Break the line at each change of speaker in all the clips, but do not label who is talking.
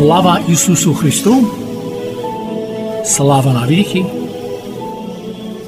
Slava Isusu Christu. Slava Naviki.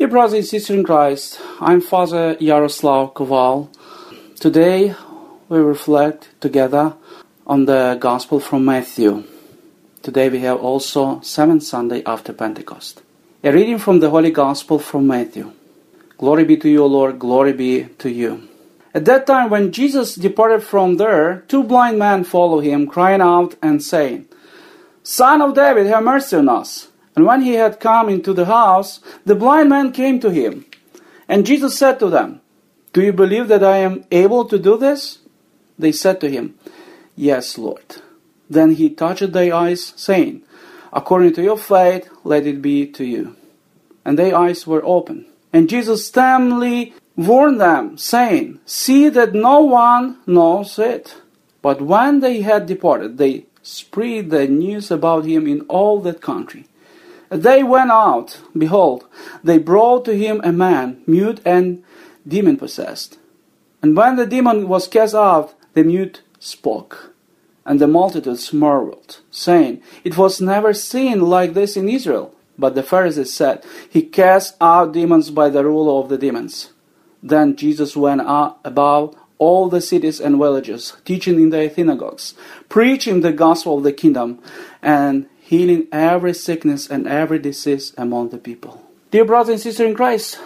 Dear brothers and sisters in Christ, I'm Father Yaroslav Koval. Today we reflect together on the Gospel from Matthew. Today we have also seventh Sunday after Pentecost. A reading from the Holy Gospel from Matthew. Glory be to you, Lord, glory be to you. At that time, when Jesus departed from there, two blind men followed him, crying out and saying, Son of David, have mercy on us. And when he had come into the house, the blind man came to him. And Jesus said to them, Do you believe that I am able to do this? They said to him, Yes, Lord. Then he touched their eyes, saying, According to your faith, let it be to you. And their eyes were opened. And Jesus sternly warned them, saying, See that no one knows it. But when they had departed, they spread the news about him in all that country. They went out, behold, they brought to him a man, mute and demon possessed. And when the demon was cast out, the mute spoke. And the multitudes marveled, saying, It was never seen like this in Israel. But the Pharisees said, He cast out demons by the ruler of the demons. Then Jesus went about all the cities and villages, teaching in their synagogues, preaching the gospel of the kingdom, and healing every sickness and every disease among the people. Dear brothers and sisters in Christ,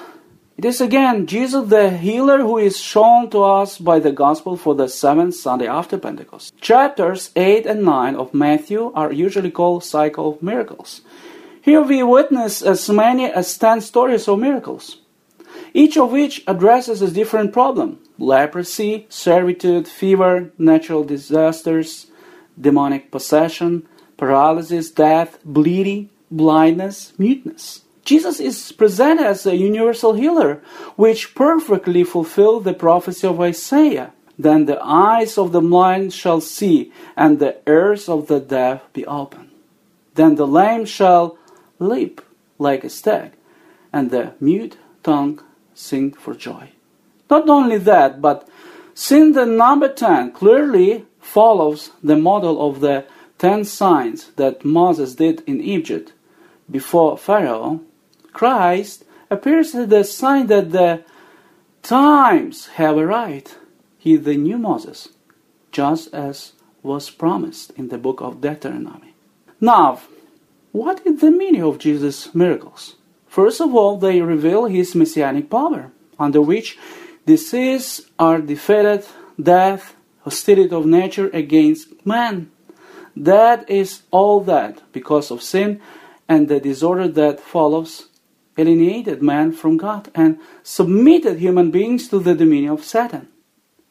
it is again Jesus the healer who is shown to us by the gospel for the seventh Sunday after Pentecost. Chapters 8 and 9 of Matthew are usually called Cycle of Miracles. Here we witness as many as 10 stories of miracles each of which addresses a different problem leprosy, servitude, fever, natural disasters, demonic possession, paralysis, death, bleeding, blindness, muteness. Jesus is presented as a universal healer, which perfectly fulfills the prophecy of Isaiah. Then the eyes of the blind shall see, and the ears of the deaf be open. Then the lame shall leap like a stag, and the mute tongue sing for joy. Not only that, but since the number 10 clearly follows the model of the 10 signs that Moses did in Egypt before Pharaoh, Christ appears as the sign that the times have arrived. He the new Moses, just as was promised in the book of Deuteronomy. Now, what is the meaning of Jesus' miracles? First of all, they reveal his messianic power, under which disease are defeated, death, hostility of nature against man. That is all that, because of sin and the disorder that follows, alienated man from God and submitted human beings to the dominion of Satan.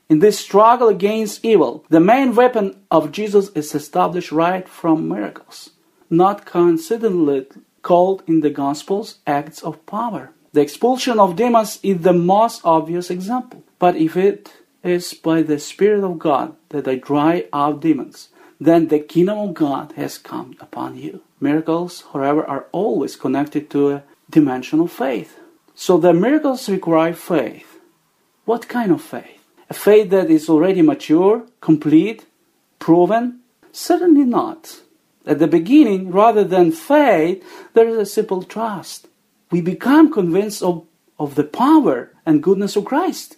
In this struggle against evil, the main weapon of Jesus is established right from miracles, not coincidentally called in the Gospels acts of power. The expulsion of demons is the most obvious example. But if it is by the Spirit of God that I drive out demons, then the kingdom of God has come upon you. Miracles, however, are always connected to a dimension of faith. So the miracles require faith. What kind of faith? A faith that is already mature, complete, proven? Certainly not. At the beginning, rather than faith, there is a simple trust. We become convinced of, of the power and goodness of Christ.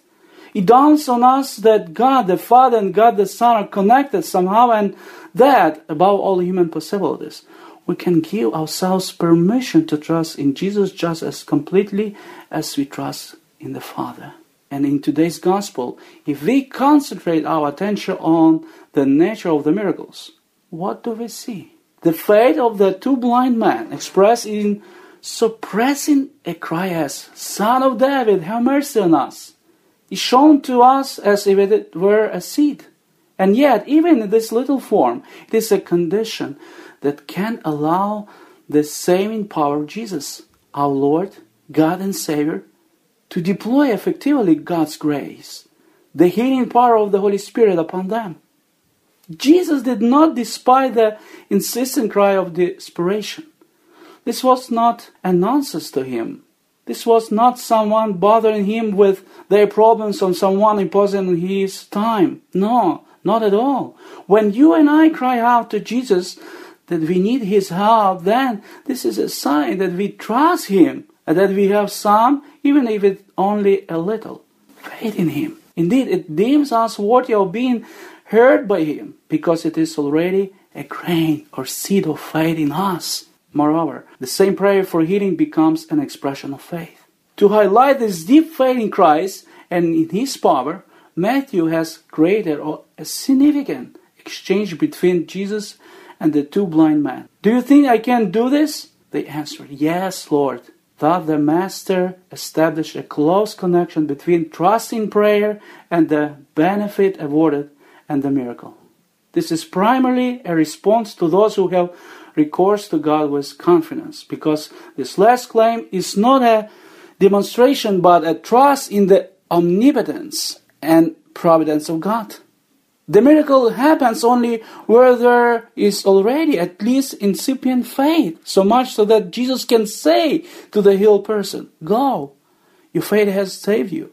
It dawns on us that God the Father and God the Son are connected somehow, and that, above all human possibilities, we can give ourselves permission to trust in Jesus just as completely as we trust in the Father. And in today's gospel, if we concentrate our attention on the nature of the miracles, what do we see? The faith of the two blind men expressed in suppressing a cry as, Son of David, have mercy on us, is shown to us as if it were a seed. And yet, even in this little form, it is a condition that can allow the saving power of Jesus, our Lord, God and Savior, to deploy effectively God's grace, the healing power of the Holy Spirit upon them. Jesus did not despise the insistent cry of desperation. This was not a nonsense to him. This was not someone bothering him with their problems or someone imposing his time. No, not at all. When you and I cry out to Jesus that we need his help, then this is a sign that we trust him and that we have some, even if it's only a little, faith in him. Indeed, it deems us worthy of being heard by him because it is already a grain or seed of faith in us. Moreover, the same prayer for healing becomes an expression of faith. To highlight this deep faith in Christ and in his power, Matthew has created a significant exchange between Jesus and the two blind men. Do you think I can do this? They answered, Yes, Lord. Thus the Master established a close connection between trust in prayer and the benefit awarded and the miracle. This is primarily a response to those who have recourse to God with confidence, because this last claim is not a demonstration but a trust in the omnipotence and providence of God. The miracle happens only where there is already at least incipient faith, so much so that Jesus can say to the healed person, Go, your faith has saved you.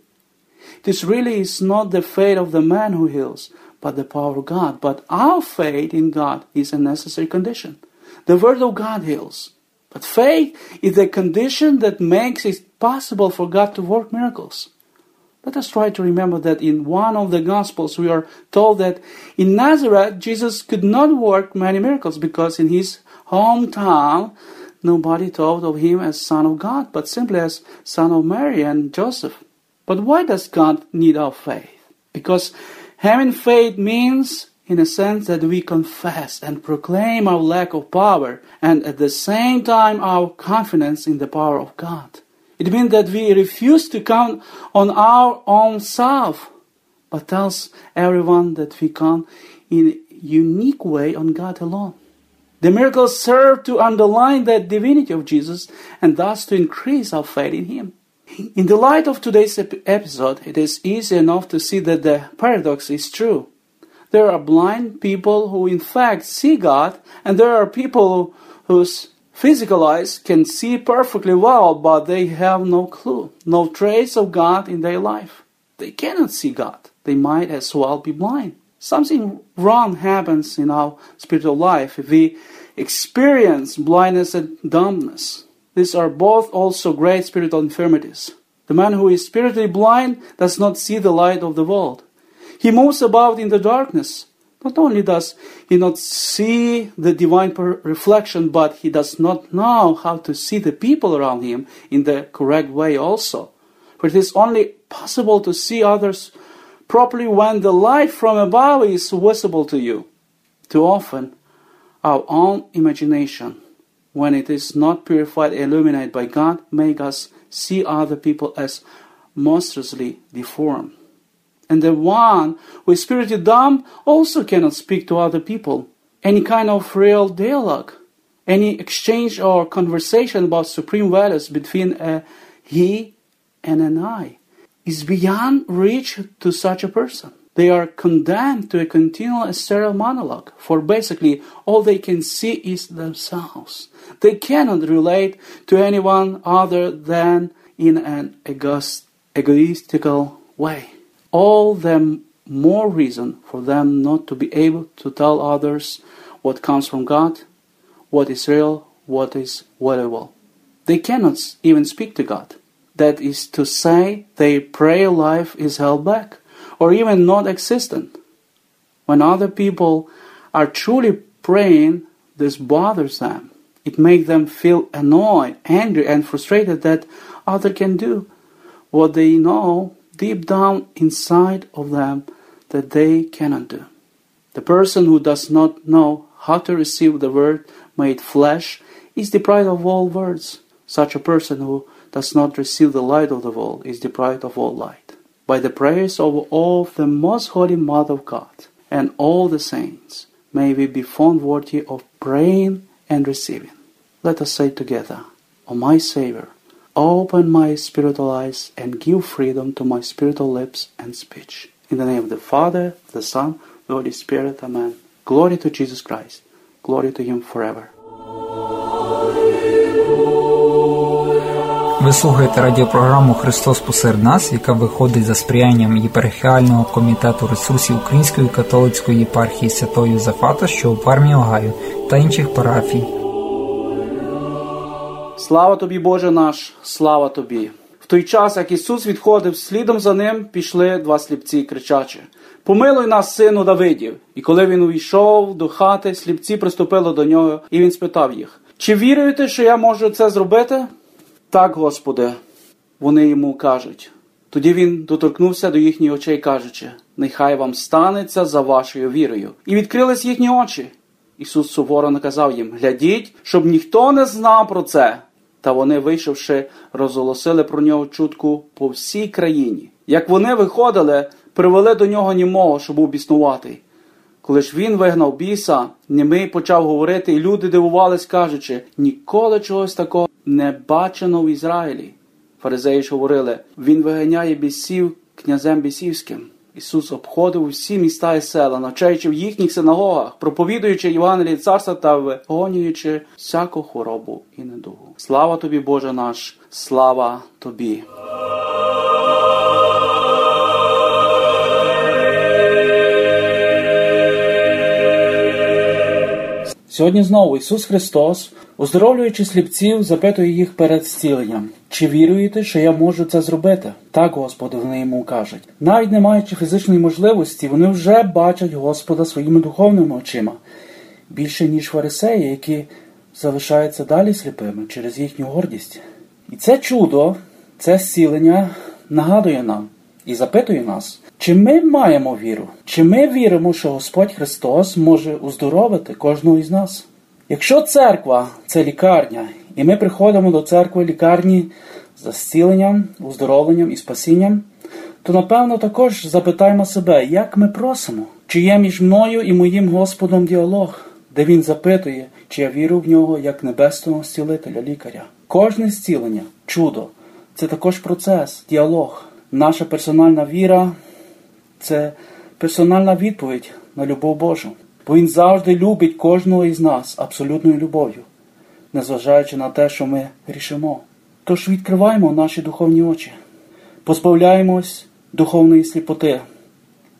This really is not the faith of the man who heals, but the power of God. But our faith in God is a necessary condition. The Word of God heals. But faith is the condition that makes it possible for God to work miracles. Let us try to remember that in one of the Gospels we are told that in Nazareth Jesus could not work many miracles because in his hometown nobody thought of him as Son of God, but simply as Son of Mary and Joseph. But why does God need our faith? Because having faith means, in a sense, that we confess and proclaim our lack of power and at the same time our confidence in the power of God. It means that we refuse to count on our own self, but tells everyone that we count in a unique way on God alone. The miracles serve to underline the divinity of Jesus and thus to increase our faith in Him. In the light of today's episode, it is easy enough to see that the paradox is true. There are blind people who, in fact, see God, and there are people whose Physical eyes can see perfectly well, but they have no clue, no trace of God in their life. They cannot see God. They might as well be blind. Something wrong happens in our spiritual life if we experience blindness and dumbness. These are both also great spiritual infirmities. The man who is spiritually blind does not see the light of the world. He moves about in the darkness. Not only does he not see the divine reflection, but he does not know how to see the people around him in the correct way also. For it is only possible to see others properly when the light from above is visible to you. Too often, our own imagination, when it is not purified illuminated by God, make us see other people as monstrously deformed. And the one who is spiritually dumb also cannot speak to other people. Any kind of real dialogue, any exchange or conversation about supreme values between a he and an I is beyond reach to such a person. They are condemned to a continual sterile monologue, for basically all they can see is themselves. They cannot relate to anyone other than in an egoistical way. All the more reason for them not to be able to tell others what comes from God, what is real, what is valuable. They cannot even speak to God. That is to say, their prayer life is held back or even not existent. When other people are truly praying, this bothers them. It makes them feel annoyed, angry, and frustrated that others can do what they know deep down inside of them that they cannot do. The person who does not know how to receive the word made flesh is deprived of all words. Such a person who does not receive the light of the world is deprived of all light. By the prayers of all the most holy Mother of God and all the saints, may we be found worthy of praying and receiving. Let us say together, O my Savior, open my spiritual eyes and give freedom to my spiritual lips and speech. In the name of the Father, the Son, the Holy Spirit, Amen. Glory to Jesus Christ. Glory to Him forever.
Ви слухаєте радіопрограму Христос посеред нас, яка виходить за сприянням єпархіального комітету ресурсів Української католицької єпархії Святої Юзефата, що у пармі Огайо, та інших парафій.
Слава тобі, Боже наш, слава тобі! В той час, як Ісус відходив, слідом за ним пішли два сліпці, кричачи: Помилуй нас, сину Давидів! І коли він увійшов до хати, сліпці приступили до нього, і він спитав їх: Чи віруєте, що я можу це зробити? Так, Господи, вони йому кажуть. Тоді він доторкнувся до їхніх очей, кажучи: Нехай вам станеться за вашою вірою. І відкрились їхні очі. Ісус суворо наказав їм: Глядіть, щоб ніхто не знав про це. Та вони, вийшовши, розголосили про нього чутку по всій країні. Як вони виходили, привели до нього німого, що був біснуватий. Коли ж він вигнав біса, німий почав говорити, і люди дивувались, кажучи, ніколи чогось такого не бачено в Ізраїлі. Фаризеї ж говорили, він виганяє бісів князем бісівським. Ісус обходив усі міста і села, навчаючи в їхніх синагогах, проповідуючи Євангелії царства та вигонюючи всяку хворобу і недугу. Слава тобі, Боже наш, слава тобі! Сьогодні знову Ісус Христос, оздоровлюючи сліпців, запитує їх перед зціленням. Чи віруєте, що я можу це зробити? Так, Господи, вони йому кажуть. Навіть не маючи фізичної можливості, вони вже бачать Господа своїми духовними очима, більше, ніж фарисеї, які залишаються далі сліпими через їхню гордість. І це чудо, це зцілення нагадує нам і запитує нас, чи ми маємо віру? Чи ми віримо, що Господь Христос може уздоровити кожного із нас? Якщо церква це лікарня, і ми приходимо до церкви лікарні за зціленням, уздоровленням і спасінням, то напевно також запитаємо себе, як ми просимо, чи є між мною і моїм Господом діалог, де Він запитує, чи я вірю в нього як небесного зцілителя, лікаря. Кожне зцілення, чудо це також процес, діалог. Наша персональна віра це персональна відповідь на любов Божу. Бо Він завжди любить кожного із нас абсолютною любов'ю, незважаючи на те, що ми грішимо. Тож відкриваємо наші духовні очі, позбавляємось духовної сліпоти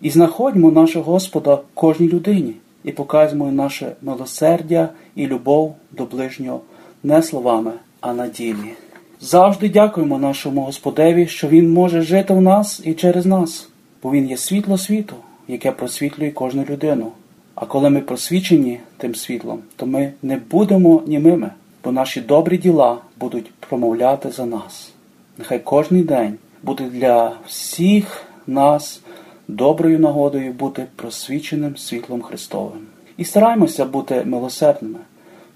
і знаходимо нашого Господа кожній людині і показуємо наше милосердя і любов до ближнього не словами, а на ділі. Завжди дякуємо нашому Господеві, що Він може жити в нас і через нас, бо Він є світло світу, яке просвітлює кожну людину. А коли ми просвічені тим світлом, то ми не будемо німими, бо наші добрі діла будуть промовляти за нас. Нехай кожний день буде для всіх нас доброю нагодою бути просвіченим світлом Христовим. І стараємося бути милосердними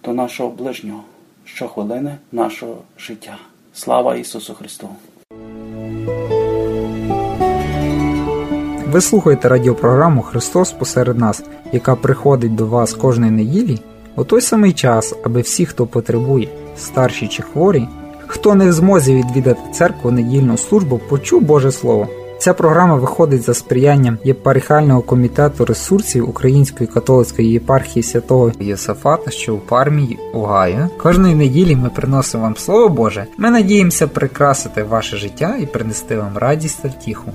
до нашого ближнього щохвилини нашого життя. Слава Ісусу Христу!
Ви слухаєте радіопрограму Христос посеред нас, яка приходить до вас кожної неділі у той самий час, аби всі, хто потребує, старші чи хворі, хто не в змозі відвідати церкву недільну службу, почув Боже Слово. Ця програма виходить за сприянням єпархіального комітету ресурсів Української католицької єпархії святого Єсафата, що у пармії Огайо. Кожної неділі ми приносимо вам Слово Боже. Ми надіємося прикрасити ваше життя і принести вам радість та втіху.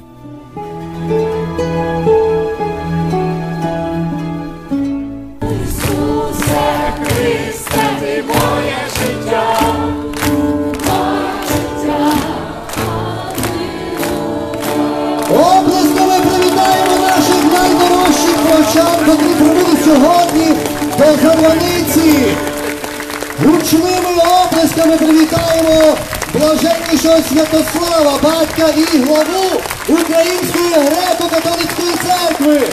Котрі прибули сьогодні до Зарваниці. Гучними оплесками привітаємо блаженнішого Святослава, батька і главу Української греко-католицької церкви.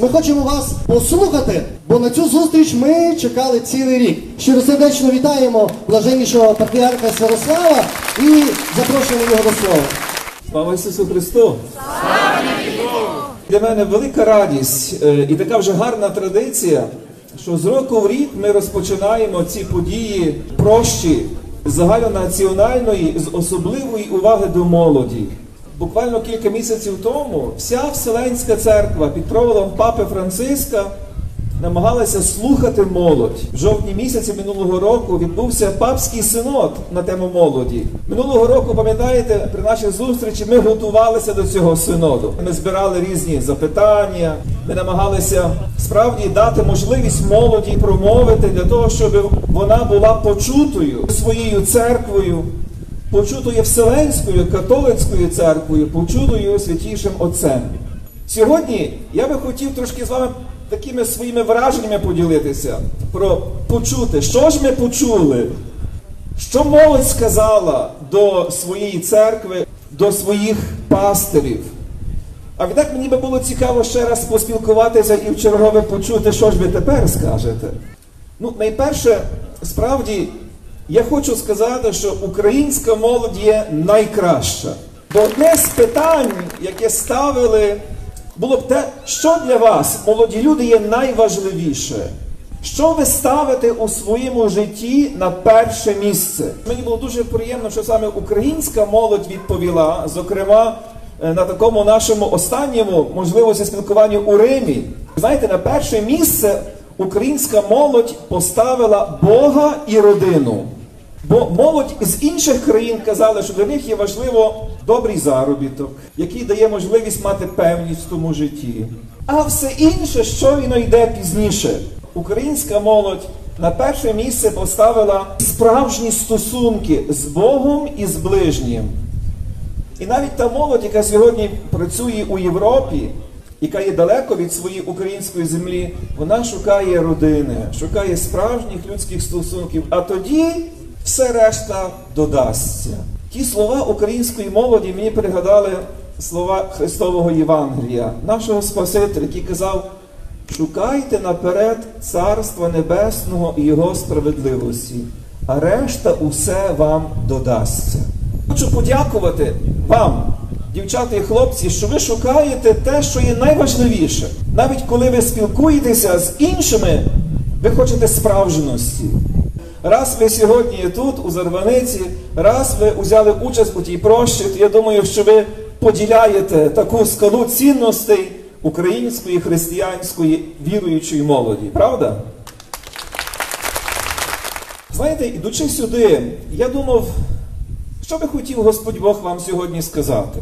Ми хочемо вас послухати, бо на цю зустріч ми чекали цілий рік. Щиросердечно вітаємо блаженнішого патріарха Святослава і запрошуємо його до слова.
Слава Ісусу Христу! Для мене велика радість е, і така вже гарна традиція, що з року в рік ми розпочинаємо ці події прощі загальнонаціональної з особливої уваги до молоді. Буквально кілька місяців тому вся Вселенська церква під проводом Папи Франциска намагалася слухати молодь. В жовтні місяці минулого року відбувся папський синод на тему молоді. Минулого року, пам'ятаєте, при нашій зустрічі ми готувалися до цього синоду. Ми збирали різні запитання, ми намагалися справді дати можливість молоді промовити для того, щоб вона була почутою своєю церквою, почутою Вселенською католицькою церквою, почутою святішим Отцем. Сьогодні я би хотів трошки з вами такими своїми враженнями поділитися про почути. Що ж ми почули? Що молодь сказала до своєї церкви, до своїх пастирів? А відтак мені би було цікаво ще раз поспілкуватися і в чергове почути, що ж ви тепер скажете. Ну, найперше, справді, я хочу сказати, що українська молодь є найкраща. Бо одне з питань, яке ставили, було б те, що для вас, молоді люди, є найважливіше. Що ви ставите у своєму житті на перше місце? Мені було дуже приємно, що саме українська молодь відповіла, зокрема е, на такому нашому останньому можливості спілкуванню у Римі. Знаєте, на перше місце українська молодь поставила Бога і родину. Бо молодь з інших країн казали, що для них є важливо добрий заробіток, який дає можливість мати певність в тому житті. А все інше щойно йде пізніше. Українська молодь на перше місце поставила справжні стосунки з Богом і з ближнім. І навіть та молодь, яка сьогодні працює у Європі, яка є далеко від своєї української землі, вона шукає родини, шукає справжніх людських стосунків, а тоді все решта додасться. Ті слова української молоді мені пригадали слова Христового Євангелія, нашого Спасителя, який казав: шукайте наперед Царства Небесного і Його справедливості, а решта усе вам додасться. Хочу подякувати вам, дівчата і хлопці, що ви шукаєте те, що є найважливіше. Навіть коли ви спілкуєтеся з іншими, ви хочете справжності. Раз ви сьогодні є тут, у Зарваниці, раз ви взяли участь у тій прощі, то я думаю, що ви поділяєте таку скалу цінностей української християнської віруючої молоді. Правда? Знаєте, ідучи сюди, я думав, що би хотів Господь Бог вам сьогодні сказати?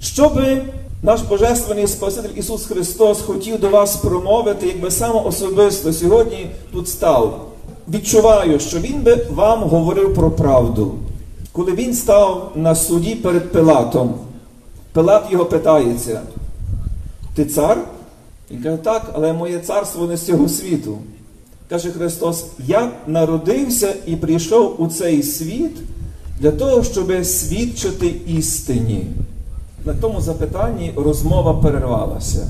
Що би наш Божественний Спаситель Ісус Христос хотів до вас промовити, якби саме особисто сьогодні тут став? Відчуваю, що Він би вам говорив про правду. Коли він став на суді перед Пилатом, Пилат його питається: Ти цар? Він каже, так, але моє царство не з цього світу. Каже Христос: Я народився і прийшов у цей світ для того, щоб свідчити істині. На тому запитанні розмова перервалася.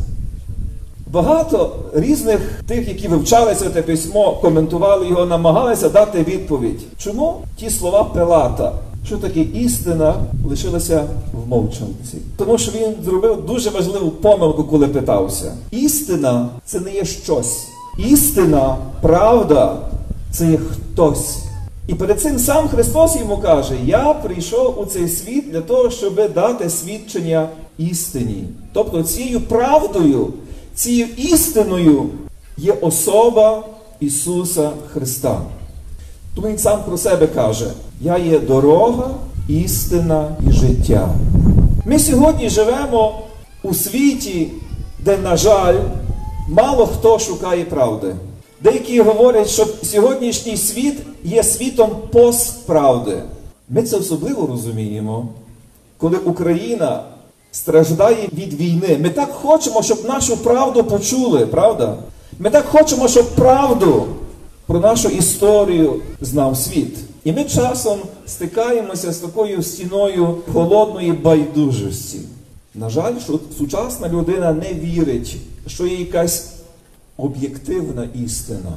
Багато різних тих, які вивчали це письмо, коментували його, намагалися дати відповідь. Чому ті слова Пилата, що таке істина, лишилися в мовчанці? Тому що він зробив дуже важливу помилку, коли питався. Істина це не є щось. Істина, правда це є хтось. І перед цим сам Христос йому каже: Я прийшов у цей світ для того, щоб дати свідчення істині. Тобто цією правдою, цією істиною є особа Ісуса Христа. Тому він сам про себе каже: Я є дорога, істина і життя. Ми сьогодні живемо у світі, де, на жаль, мало хто шукає правди. Деякі говорять, що сьогоднішній світ є світом постправди. Ми це особливо розуміємо, коли Україна страждає від війни. Ми так хочемо, щоб нашу правду почули, правда? Ми так хочемо, щоб правду про нашу історію знав світ. І ми часом стикаємося з такою стіною холодної байдужості. На жаль, що сучасна людина не вірить, що є якась об'єктивна істина.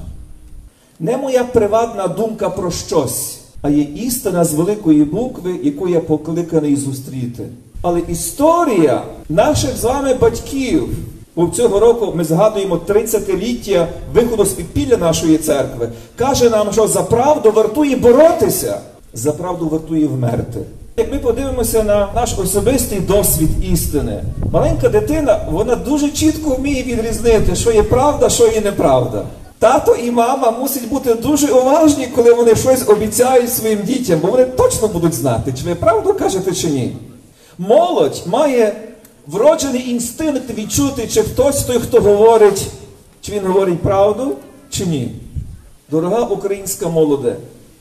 Не моя приватна думка про щось, а є істина з великої букви, яку я покликаний зустріти. Але історія наших з вами батьків. Бо цього року ми згадуємо 30-ліття виходу з підпілля нашої церкви. Каже нам, що за правду вартує боротися, за правду вартує вмерти. Як ми подивимося на наш особистий досвід істини, маленька дитина вона дуже чітко вміє відрізнити, що є правда, що є неправда. Тато і мама мусять бути дуже уважні, коли вони щось обіцяють своїм дітям, бо вони точно будуть знати, чи ви правду кажете, чи ні. Молодь має вроджений інстинкт відчути, чи хтось той, хто говорить, чи він говорить правду, чи ні. Дорога українська молоде,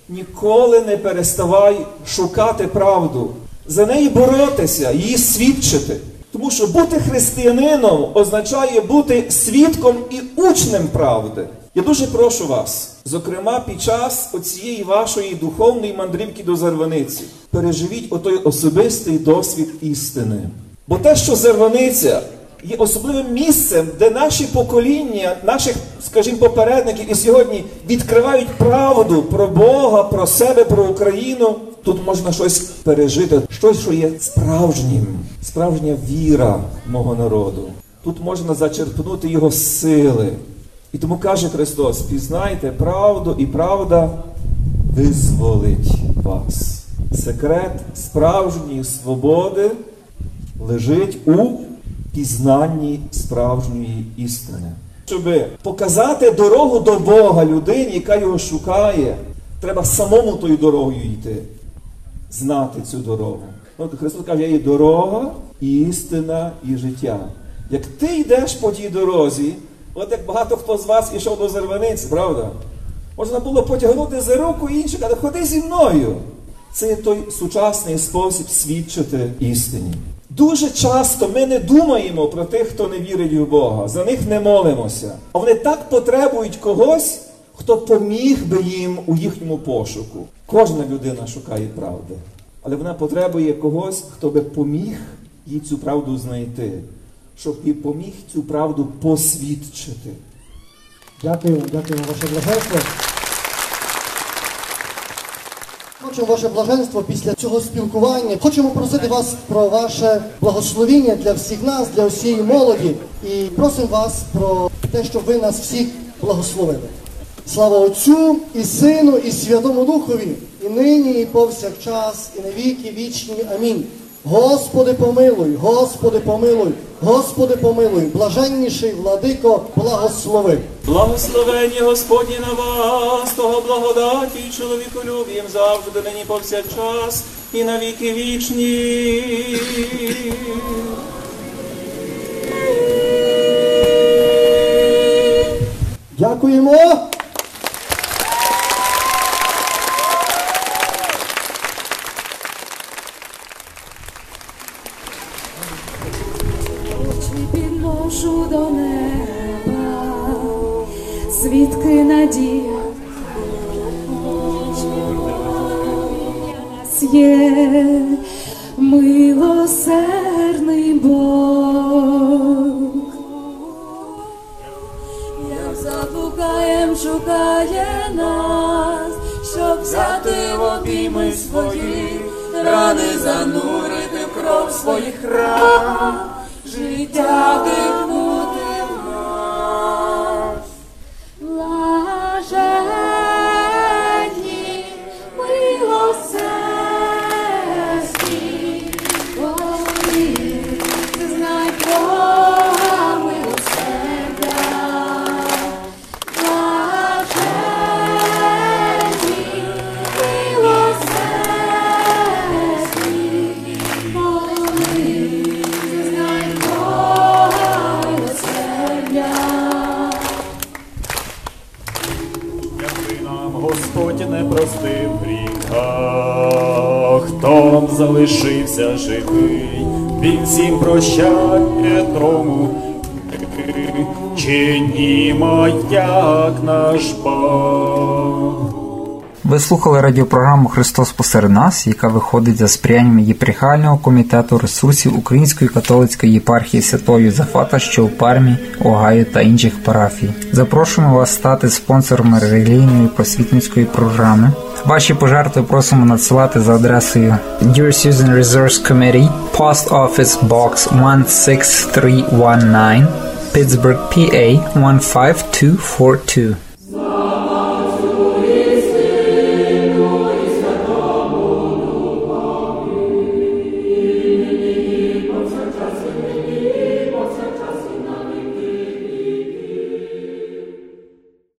ніколи не переставай шукати правду, за неї боротися, її свідчити. Тому що бути християнином означає бути свідком і учнем правди. Я дуже прошу вас, зокрема, під час оцієї вашої духовної мандрівки до Зарваниці, переживіть отой особистий досвід істини. Бо те, що Зарваниця є особливим місцем, де наші покоління, наших, скажімо, попередників і сьогодні відкривають правду про Бога, про себе, про Україну. Тут можна щось пережити, щось, що є справжнім, справжня віра мого народу. Тут можна зачерпнути його сили. І тому каже Христос: пізнайте правду, і правда визволить вас. Секрет справжньої свободи лежить у пізнанні справжньої істини. Щоб показати дорогу до Бога людині, яка його шукає, треба самому тою дорогою йти, знати цю дорогу. От Христос каже, я є дорога, істина і життя. Як ти йдеш по тій дорозі, от як багато хто з вас ішов до Зерваниць, правда? Можна було потягнути за руку інших, але ходи зі мною. Це той сучасний спосіб свідчити істині. Дуже часто ми не думаємо про тих, хто не вірить в Бога, за них не молимося. А вони так потребують когось, хто поміг би їм у їхньому пошуку. Кожна людина шукає правди, але вона потребує когось, хто би поміг їй цю правду знайти, щоб і поміг цю правду посвідчити.
Дякую, дякую ваше блаженство. Хочемо ваше блаженство після цього спілкування. Хочемо просити вас про ваше благословіння для всіх нас, для всієї молоді. І просимо вас про те, щоб ви нас всіх благословили. Слава Отцю і Сину, і Святому Духові, і нині, і повсякчас, і на віки вічні. Амінь. Господи помилуй, Господи помилуй, Господи помилуй, блаженніший владико, благослови.
Благословення Господні на вас, того благодаті, і чоловіку любім завжди, нині повсякчас, і на віки вічні.
Дякуємо.
oh. Чинімо, як наш Бог.
Ви слухали радіопрограму Христос посеред нас, яка виходить за сприянням єпархіального комітету ресурсів Української католицької єпархії Святого Юзефата, що у Пармі, Огайо та інших парафій. Запрошуємо вас стати спонсором релігійної просвітницької програми. Ваші пожертви просимо надсилати за адресою Dear Susan Resource Committee, Post Office Box 16319, Pittsburgh, PA 15242.